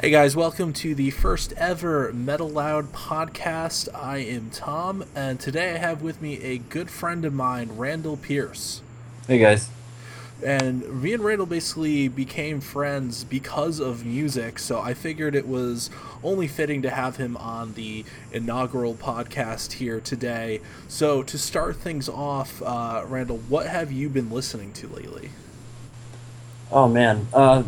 Hey guys, welcome to the first ever Metal Loud podcast. I am Tom, and today I have with me a good friend of mine, Randall Pierce. Hey guys. And me and Randall basically became friends because of music, so I figured it was only fitting to have him on the inaugural podcast here today. So, to start things off, uh, Randall, what have you been listening to lately? Oh man, uh,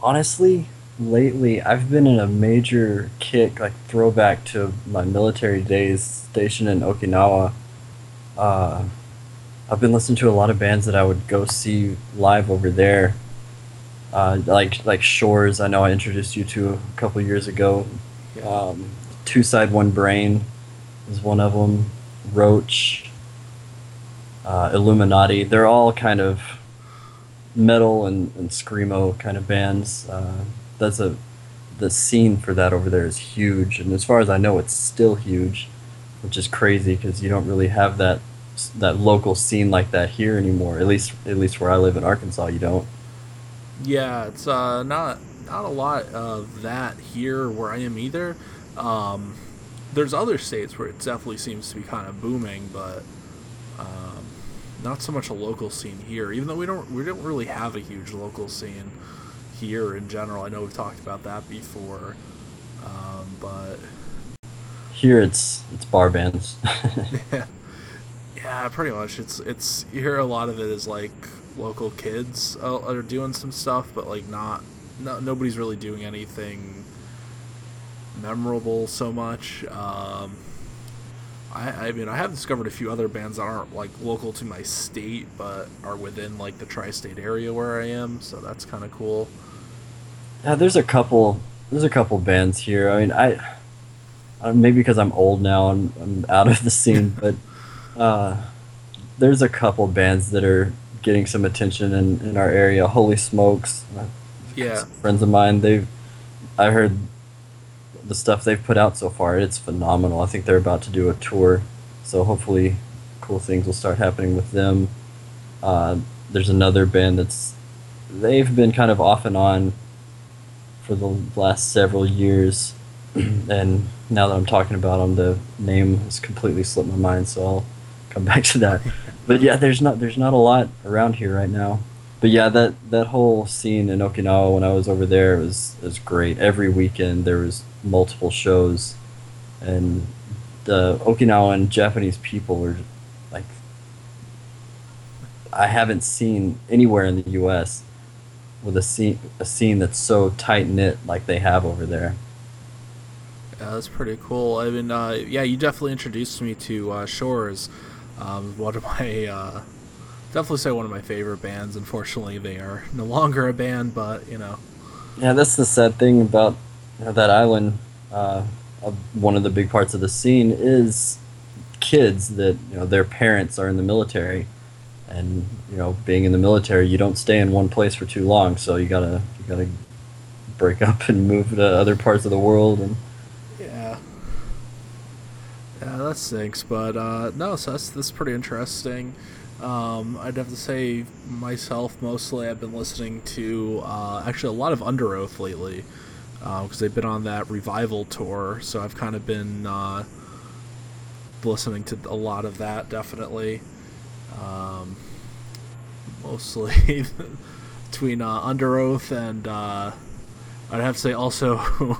honestly, lately I've been in a major kick, like throwback to my military days stationed in Okinawa. Uh, I've been listening to a lot of bands that I would go see live over there. Uh, like like Shores, I know I introduced you to a couple years ago. Yeah. Um, Two Side One Brain is one of them. Roach, uh, Illuminati. They're all kind of metal and, and screamo kind of bands. Uh, that's a the scene for that over there is huge, and as far as I know, it's still huge, which is crazy because you don't really have that that local scene like that here anymore. At least at least where I live in Arkansas, you don't. Yeah, it's uh, not not a lot of that here where I am either. Um, there's other states where it definitely seems to be kind of booming, but um, not so much a local scene here. Even though we don't we don't really have a huge local scene here in general. I know we've talked about that before, um, but Here it's it's bar bands. yeah, yeah, pretty much. It's it's you hear a lot of it is like local kids uh, are doing some stuff, but like not no, nobody's really doing anything memorable so much. Um, I, I mean, I have discovered a few other bands that aren't like local to my state, but are within like the tri-state area where I am, so that's kind of cool. Yeah, there's a couple. There's a couple bands here. I mean, I, uh, maybe because I'm old now and I'm out of the scene, but uh, there's a couple bands that are getting some attention in, in our area. Holy smokes! uh, Yeah, friends of mine. They've, I heard the stuff they've put out so far. It's phenomenal. I think they're about to do a tour, so hopefully, cool things will start happening with them. Uh, there's another band that's they've been kind of off and on for the last several years, and now that I'm talking about them, the name has completely slipped my mind. So I'll come back to that. But yeah, there's not there's not a lot around here right now. But yeah, that that whole scene in Okinawa when I was over there was was great. Every weekend there was multiple shows, and the Okinawan Japanese people were like I haven't seen anywhere in the U.S. with a scene a scene that's so tight knit like they have over there. Yeah, that's pretty cool. I mean, uh, yeah, you definitely introduced me to uh, Shores. Um, one of my, uh, definitely say one of my favorite bands. Unfortunately, they are no longer a band, but you know, Yeah, that's the sad thing about that island. Uh, one of the big parts of the scene is kids that you know their parents are in the military, and you know being in the military, you don't stay in one place for too long, so you gotta you gotta break up and move to other parts of the world. And yeah, yeah, that stinks. But uh, no, so that's that's pretty interesting. Um, I'd have to say myself mostly. I've been listening to uh, actually a lot of Under Oath lately because they've been on that revival tour. So I've kind of been uh, listening to a lot of that. Definitely, um, mostly between uh, Under Oath and uh, I'd have to say also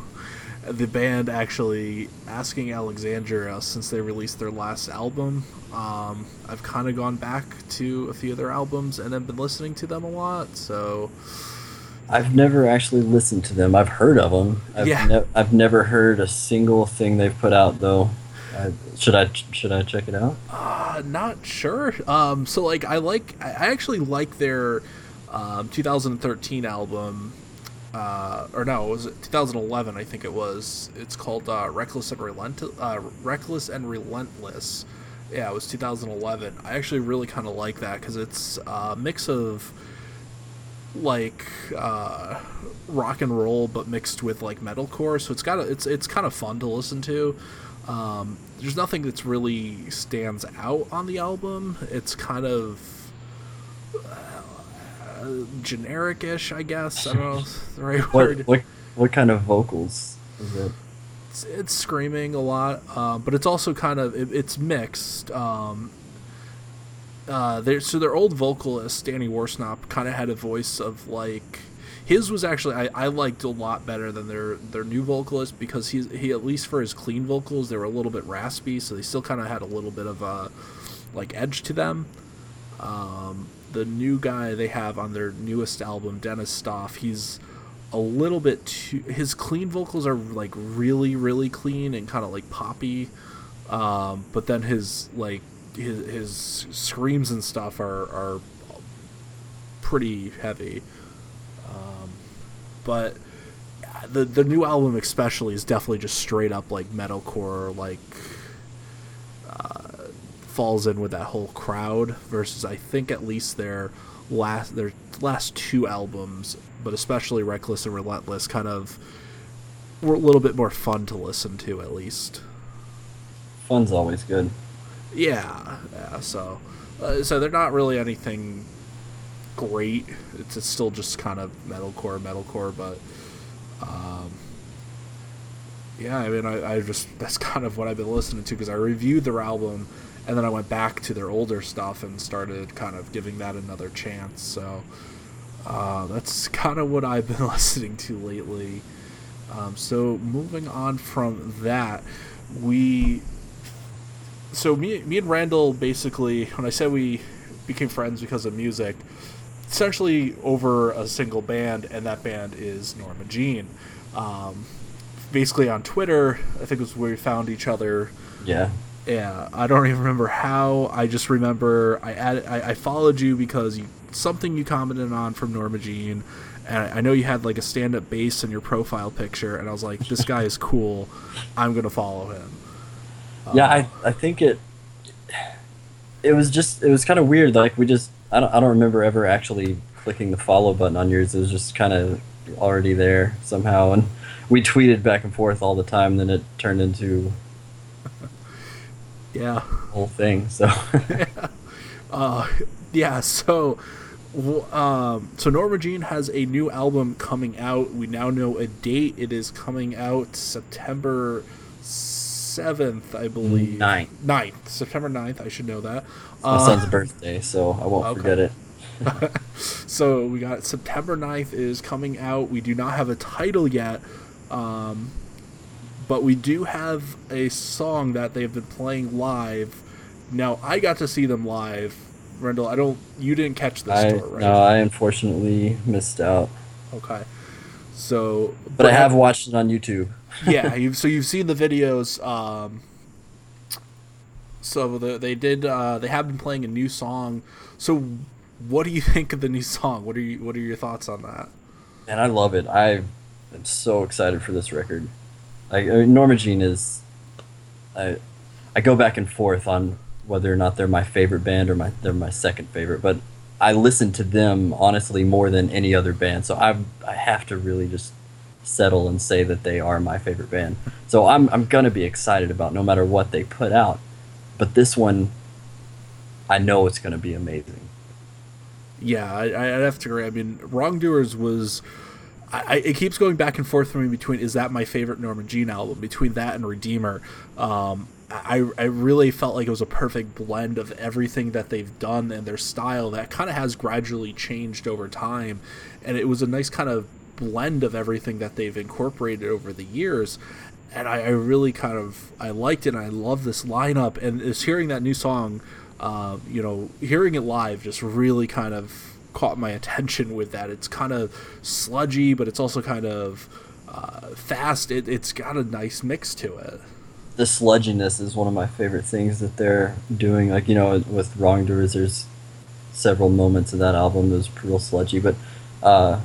the band actually asking Alexandria since they released their last album. Um, I've kind of gone back to a few of their albums and have been listening to them a lot. So I've never actually listened to them. I've heard of them. I've, Yeah. ne- I've never heard a single thing they've put out though. I, should I should I check it out? Uh, not sure. Um, so like I like I actually like their um, 2013 album. Uh, or no, was it 2011? I think it was. It's called uh, Reckless and Relent uh, Reckless and Relentless. Yeah, it was 2011. I actually really kind of like that because it's a mix of like uh, rock and roll, but mixed with like metalcore. So it's got a, it's it's kind of fun to listen to. Um, there's nothing that's really stands out on the album. It's kind of uh, generic-ish, I guess. I don't know the right word. What what what kind of vocals is it? It's, it's screaming a lot, uh, but it's also kind of it, it's mixed. Um, uh, so their old vocalist Danny Worsnop kind of had a voice of like his was actually I, I liked a lot better than their their new vocalist because he's he at least for his clean vocals they were a little bit raspy so they still kind of had a little bit of a like edge to them. Um, the new guy they have on their newest album Denis Stoff he's a little bit too his clean vocals are like really really clean and kind of like poppy um, but then his like his, his screams and stuff are are pretty heavy but the the new album especially is definitely just straight up like metalcore like uh, falls in with that whole crowd versus I think at least their last their last two albums but especially Reckless and Relentless kind of were a little bit more fun to listen to at least Fun's always good. yeah yeah so uh, so they're not really anything great. It's, it's still just kind of metalcore metalcore but um, yeah i mean I, I just that's kind of what i've been listening to because i reviewed their album and then i went back to their older stuff and started kind of giving that another chance so uh, that's kind of what i've been listening to lately. Um, so moving on from that we so me, me and Randall basically, when I said we became friends because of music, essentially over a single band, and that band is Norma Jean. Um, basically on Twitter, I think it was where we found each other. Yeah. Yeah, I don't even remember how. I just remember I added, I, I followed you because you, something you commented on from Norma Jean, and I, I know you had like a stand-up bass in your profile picture, and I was like, this guy is cool. I'm gonna follow him. Yeah, I, I think it it was just it was kind of weird. Like we just I don't I don't remember ever actually clicking the follow button on yours. It was just kind of already there somehow, and we tweeted back and forth all the time. Then it turned into Yeah. whole thing. So Uh, yeah, so um, so Norma Jean has a new album coming out. We now know a date. It is coming out September seventh, I believe. Ninth. 9th. September 9th, I should know that. my Uh, son's birthday, so I won't okay. forget it. so we got September 9th is coming out. We do not have a title yet. Um, but we do have a song that they've been playing live. Now I got to see them live. Randall, I don't. You didn't catch this I tour, right? no, I unfortunately missed out, Okay. So, but I have watched it on YouTube. Yeah, you've so you've seen the videos. Um, so the, they did. Uh, they have been playing a new song. So, what do you think of the new song? What are you What are your thoughts on that? and I love it. I am so excited for this record. Like Norma Jean is, I, I go back and forth on whether or not they're my favorite band or my they're my second favorite, but I listen to them honestly more than any other band. So I I have to really just settle and say that they are my favorite band. So I'm I'm gonna be excited about no matter what they put out, but this one, I know it's gonna be amazing. Yeah, I, I'd have to agree. I mean, Wrongdoers was. I, I, it keeps going back and forth for me between is that my favorite Norma Jean album between that and Redeemer. Um, I, I really felt like it was a perfect blend of everything that they've done and their style that kind of has gradually changed over time, and it was a nice kind of blend of everything that they've incorporated over the years. And I, I really kind of I liked it. and I love this lineup, and is hearing that new song uh, you know, hearing it live just really kind of caught my attention with that. It's kind of sludgy, but it's also kind of uh, fast. It, it's got a nice mix to it. the sludginess is one of my favorite things that they're doing. Like you know, with Wrongdoers, there's several moments of that album that was real sludgy. But uh,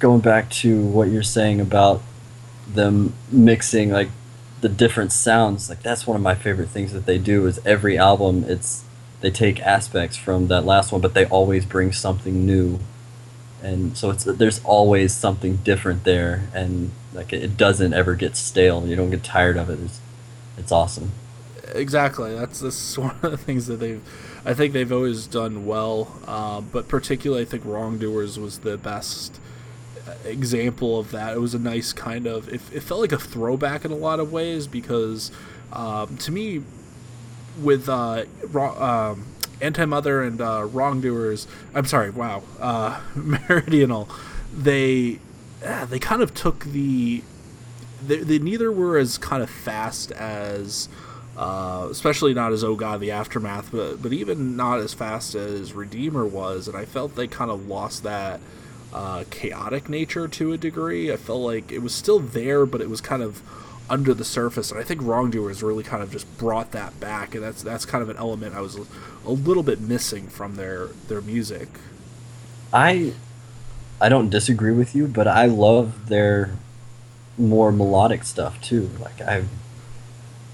going back to what you're saying about them mixing like the different sounds, like that's one of my favorite things that they do. Is every album, it's they take aspects from that last one, but they always bring something new. And so it's there's always something different there, and like it doesn't ever get stale. You don't get tired of it. It's, it's awesome. Exactly. That's this one of the things that they've. I think they've always done well, uh, but particularly I think Wrongdoers was the best example of that. It was a nice kind of. It, it felt like a throwback in a lot of ways because, um, to me, with uh, um, Anti Mother and uh, Wrongdoers, I'm sorry, wow, uh, Meridional, they uh, they kind of took the. They, they neither were as kind of fast as. Uh, especially not as Oh God the Aftermath, but but even not as fast as Redeemer was, and I felt they kind of lost that uh, chaotic nature to a degree. I felt like it was still there, but it was kind of under the surface, and I think Wrongdoers really kind of just brought that back, and that's that's kind of an element I was a little bit missing from their their music. I I don't disagree with you, but I love their more melodic stuff too. Like I,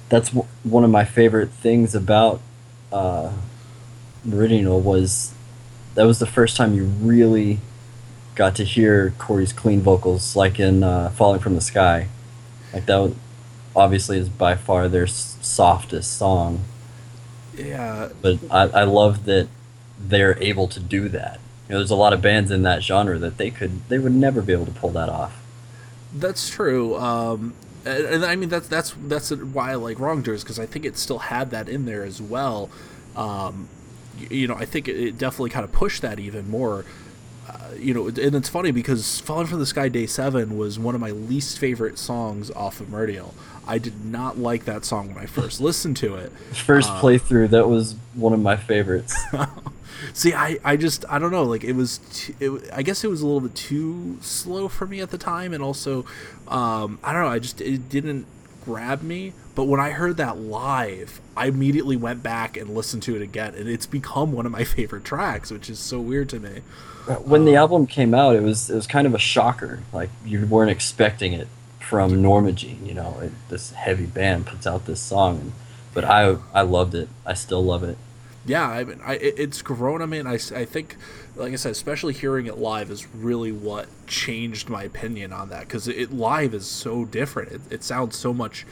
that's w- one of my favorite things about uh, Meridional was that was the first time you really got to hear Cory's clean vocals, like in uh, "Falling from the Sky." Like that, was, obviously, is by far their s- softest song. Yeah, But I, I love that they're able to do that. You know, there's a lot of bands in that genre that they could, they would never be able to pull that off. that's true. Um, and, and I mean that's that's that's why I like Wrongdoers because I think it still had that in there as well. Um, you know, I think it, it definitely kind of pushed that even more. You know, and it's funny because "Falling from the Sky" Day Seven was one of my least favorite songs off of Meridional. I did not like that song when I first listened to it. First Uh, playthrough, that was one of my favorites. See, I, I just I don't know. Like it was, it, I guess it was a little bit too slow for me at the time, and also, um, I don't know. I just it didn't grab me. But when I heard that live, I immediately went back and listened to it again, and it's become one of my favorite tracks, which is so weird to me. Uh, when the um, album came out, it was it was kind of a shocker. Like you weren't expecting it from Norma Jean. You know, it, this heavy band puts out this song, and, but I I loved it. I still love it. Yeah, I mean, I, it's grown on me, and I, I think, like I said, especially hearing it live is really what changed my opinion on that because it, live is so different. It, it sounds so much,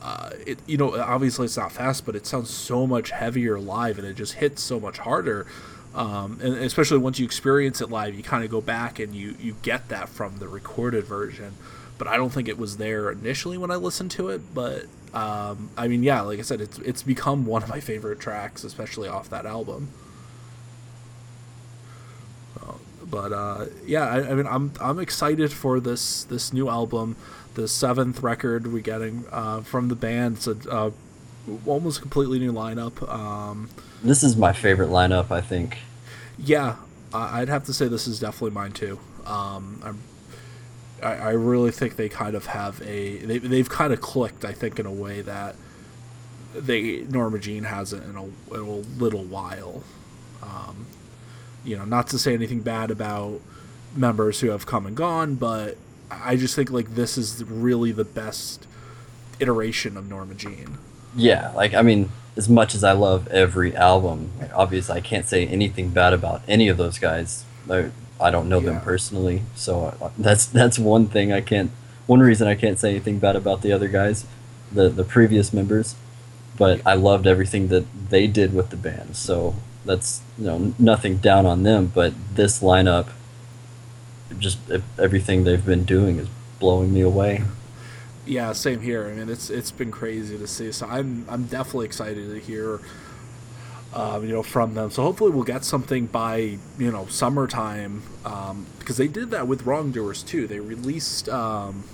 uh, it you know, obviously it's not fast, but it sounds so much heavier live, and it just hits so much harder. Um, and especially once you experience it live, you kind of go back and you you get that from the recorded version. But I don't think it was there initially when I listened to it. But um, I mean, yeah, like I said, it's it's become one of my favorite tracks, especially off that album. Uh, but uh, yeah, I, I mean, I'm I'm excited for this this new album, the seventh record we're getting uh, from the band. It's a uh, almost completely new lineup. Um, This is my favorite lineup. I think. yeah, I'd have to say this is definitely mine too. Um, I'm, I, I really think they kind of have a they they've kind of clicked. I think in a way that they Norma Jean hasn't in a, in a little while. Um, you know, not to say anything bad about members who have come and gone, but I just think like this is really the best iteration of Norma Jean. Yeah, like I mean, as much as I love every album, like, obviously I can't say anything bad about any of those guys. I, I don't know them personally, so uh, that's that's one thing I can't. One reason I can't say anything bad about the other guys, the the previous members, but I loved everything that they did with the band. So that's you know nothing down on them, but this lineup, just everything they've been doing is blowing me away. Yeah, same here. I mean, it's it's been crazy to see. So I'm I'm definitely excited to hear, um, you know, from them. So hopefully we'll get something by you know summertime, um, because they did that with Wrongdoers too. They released um,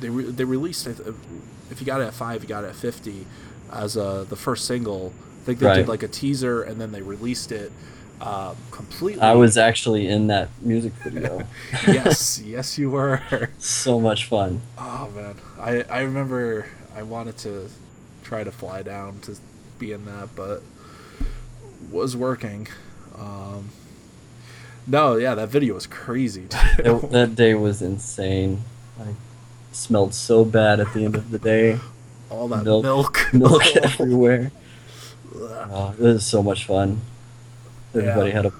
they re- they released if you got it at five, you got it at fifty as uh, the first single. I think they Right. did like a teaser and then they released it uh, completely. I was actually in that music video. yes, yes, you were. so much fun. Oh man, I I remember I wanted to try to fly down to be in that, but was working. Um, no, yeah, that video was crazy. It- that day was insane. I smelled so bad at the end of the day. All that milk- milk, Milk everywhere. Oh, it was so much fun. Everybody Yeah. had a.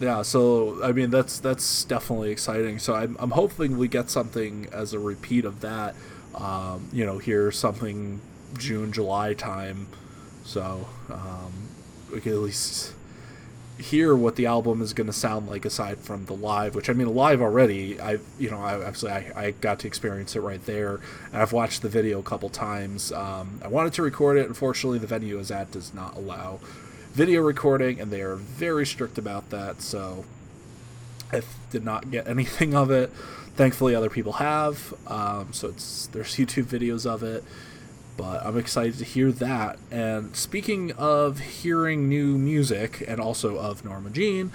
yeah, so I mean that's that's definitely exciting. So I'm I'm hoping we get something as a repeat of that. Um, you know, here something June July time, so um, we can at least hear what the album is going to sound like aside from the live which i mean live already i you know i actually I, I got to experience it right there. And i've watched the video a couple times. Um, i wanted to record it. Unfortunately the venue is at does not allow video recording and they are very strict about that. So i did not get anything of it. Thankfully other people have. Um, so it's there's youtube videos of it but I'm excited to hear that. And speaking of hearing new music and also of Norma Jean,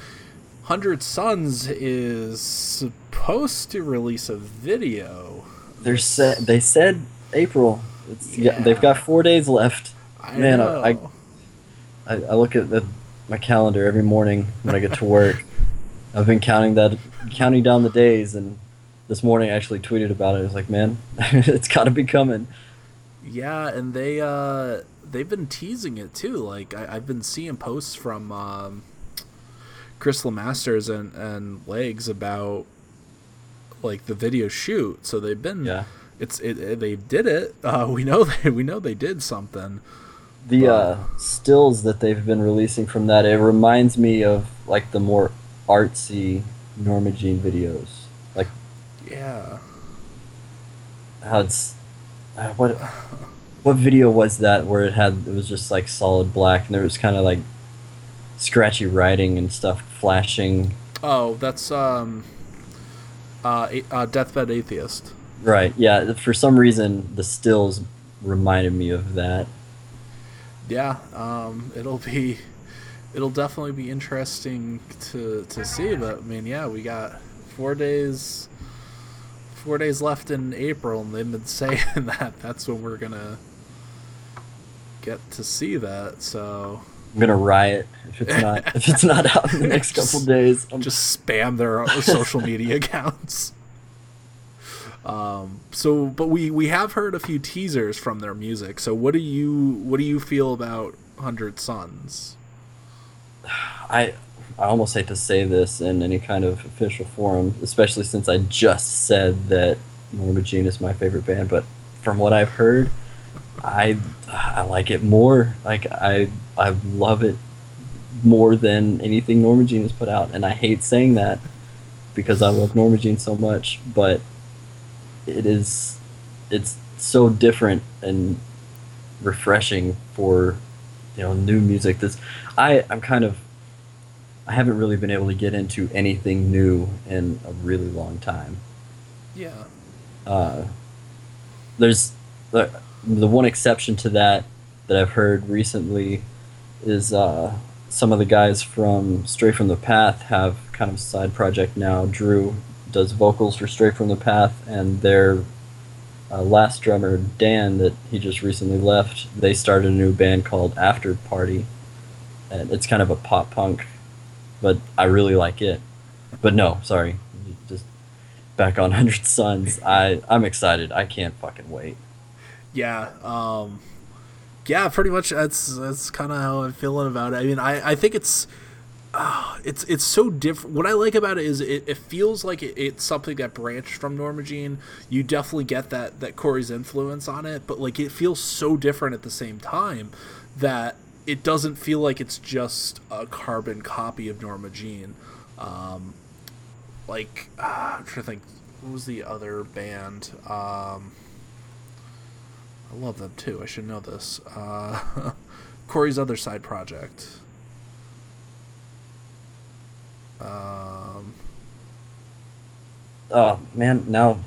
Hundred Suns is supposed to release a video. They're said they said April. It's, yeah. they've got four days left. I Man, know. I, I I look at the, my calendar every morning when I get to work. I've been counting that, counting down the days, and this morning I actually tweeted about it. I was like, man, it's got to be coming. Yeah, and they uh they've been teasing it too. Like I, I've been seeing posts from um, Chris Lemasters and and Legs about like the video shoot. So they've been Yeah. It's it, it they did it. Uh, we know they we know they did something. The uh, stills that they've been releasing from that, it reminds me of like the more artsy Norma Jean videos. Like Yeah. how it's uh, what what video was that where it had it was just like solid black and there was kind of like scratchy writing and stuff flashing. Oh, that's um uh, uh Deathbed Atheist. Right. Yeah. For some reason, the stills reminded me of that. Yeah, um, it'll be, it'll definitely be interesting to to see. But I mean, yeah, we got four days, four days left in April, and they've been saying that that's when we're gonna get to see that. So I'm gonna riot if it's not if it's not out in the next couple days. I'm just spam their social media accounts. Um, so, but we we have heard a few teasers from their music. So, what do you what do you feel about Hundred Suns? I I almost hate to say this in any kind of official forum, especially since I just said that Norma Jean is my favorite band. But from what I've heard, I I like it more. Like I I love it more than anything Norma Jean has put out, and I hate saying that because I love Norma Jean so much. But it is it's so different and refreshing for you know new music. This I I'm kind of I haven't really been able to get into anything new in a really long time. Yeah. Uh, there's the the one exception to that that I've heard recently is uh, some of the guys from Stray from the Path have kind of a side project now. Drew does vocals for Stray from the Path, and their uh, last drummer Dan that he just recently left. They started a new band called After Party, and it's kind of a pop punk, but I really like it. But no, sorry, just back on Hundred Suns. I I'm excited. I can't fucking wait. Yeah, um, yeah, pretty much. That's that's kind of how I'm feeling about it. I mean, I, I think it's uh, it's it's so different. What I like about it is it, it feels like it, it's something that branched from Norma Jean. You definitely get that that Cory's influence on it, but like it feels so different at the same time that it doesn't feel like it's just a carbon copy of Norma Jean. Um, like uh, I'm trying to think, what was the other band? Um, I love them too. I should know this. Uh, Cory's other side project. Um, Oh man, no,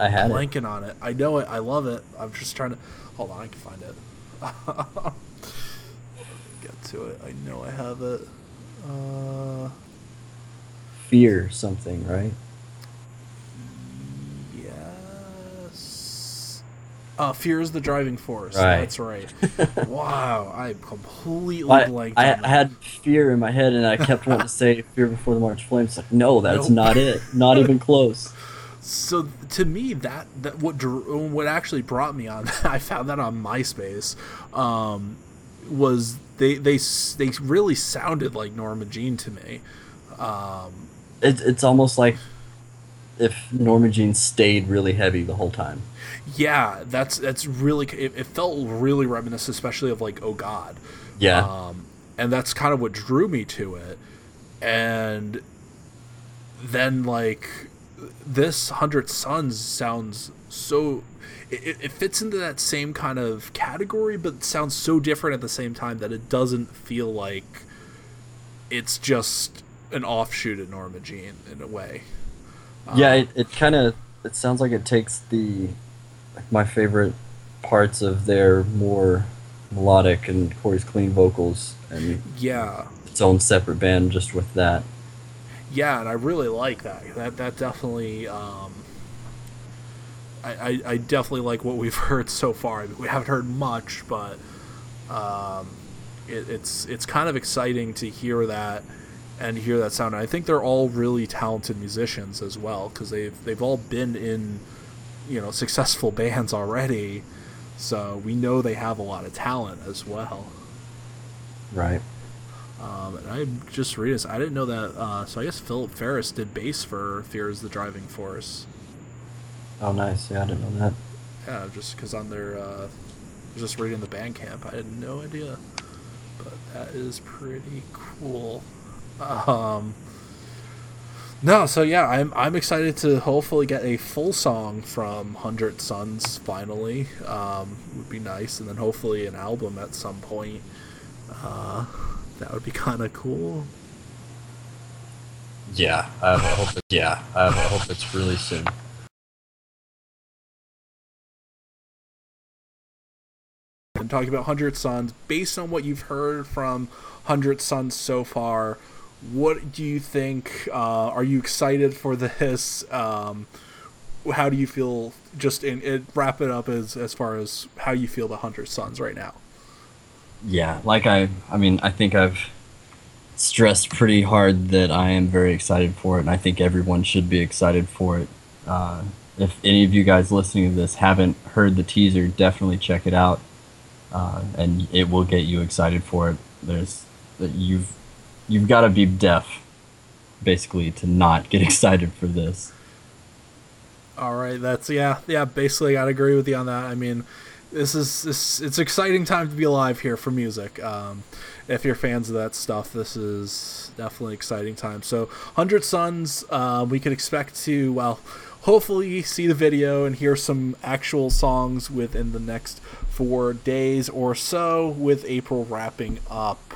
I had it. blanking on it. I know it. I love it. I'm just trying to. Hold on, I can find it. Get to it. I know I have it. Uh, Fear something, right? yes. Uh, Fear is the driving force. Right. That's right. wow, I completely I, blanked. I, on that. I had fear in my head, and I kept wanting to say "Fear Before the March Flames." Like, no, that's Nope. not it. Not even close. So to me, that that what drew, what actually brought me on, I found that on MySpace, um, was they they they really sounded like Norma Jean to me. Um, It's it's almost like if Norma Jean stayed really heavy the whole time. yeah, that's that's really it, it felt really reminiscent, especially of like Oh God. Yeah, Um, and that's kind of what drew me to it. and then like this hundred suns sounds so it, it fits into that same kind of category but sounds so different at the same time that it doesn't feel like it's just an offshoot of norma jean in a way. Yeah um, it, it kind of it sounds like it takes the like my favorite parts of their more melodic and Cory's clean vocals and yeah. its own separate band just with that yeah, and I really like that. That that definitely. Um, I, I, I definitely like what we've heard so far. We haven't heard much, but um, it, it's it's kind of exciting to hear that and hear that sound. And I think they're all really talented musicians as well because they've they've all been in you know successful bands already, so we know they have a lot of talent as well. Right. Um, and I'm just read this. I didn't know that. Uh, so I guess Philip Ferris did bass for Fear is the Driving Force. Oh, nice. Yeah, I didn't know that. Yeah, just because on their. Uh, just reading the Bandcamp. I had no idea. But that is pretty cool. Um, no, so yeah, I'm I'm excited to hopefully get a full song from Hundred Suns finally. Um, would be nice, and then hopefully an album at some point. Uh, that would be kind of cool. Yeah, I hope. It, yeah, I hope it's really soon. And talking about Hundred Suns, based on what you've heard from Hundred Suns so far, what do you think? Uh, are you excited for this? Um, how do you feel? Just in it, wrap it up as as far as how you feel about Hundred Suns right now. Yeah, like I, I mean, I think I've stressed pretty hard that I am very excited for it, and I think everyone should be excited for it. Uh, if any of you guys listening to this haven't heard the teaser, definitely check it out, uh, and it will get you excited for it. There's that you've you've got to be deaf, basically, to not get excited for this. All right, that's yeah, yeah. Basically, I'd agree with you on that. I mean, this is this it's exciting time to be alive here for music. Um, if you're fans of that stuff, this is definitely exciting time. So, Hundred Suns, uh, we could expect to well, hopefully see the video and hear some actual songs within the next four days or so, with April wrapping up.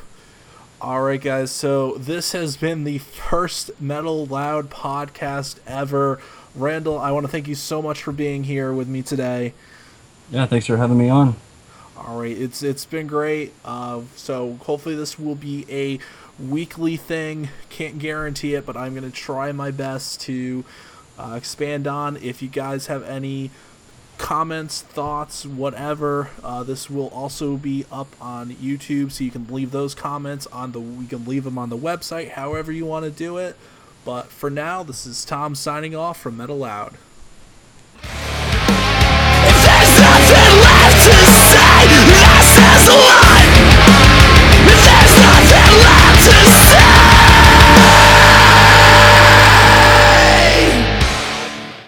All right, guys. So this has been the first Metal Loud podcast ever. Randall, I want to thank you so much for being here with me today. Yeah, thanks for having me on. All right, it's it's been great. Uh, so hopefully this will be a weekly thing. Can't guarantee it, but I'm gonna try my best to uh, expand on. If you guys have any comments, thoughts, whatever, uh, this will also be up on YouTube, so you can leave those comments on the. We can leave them on the website, however you want to do it. But for now, this is Tom signing off from Metal Loud. to say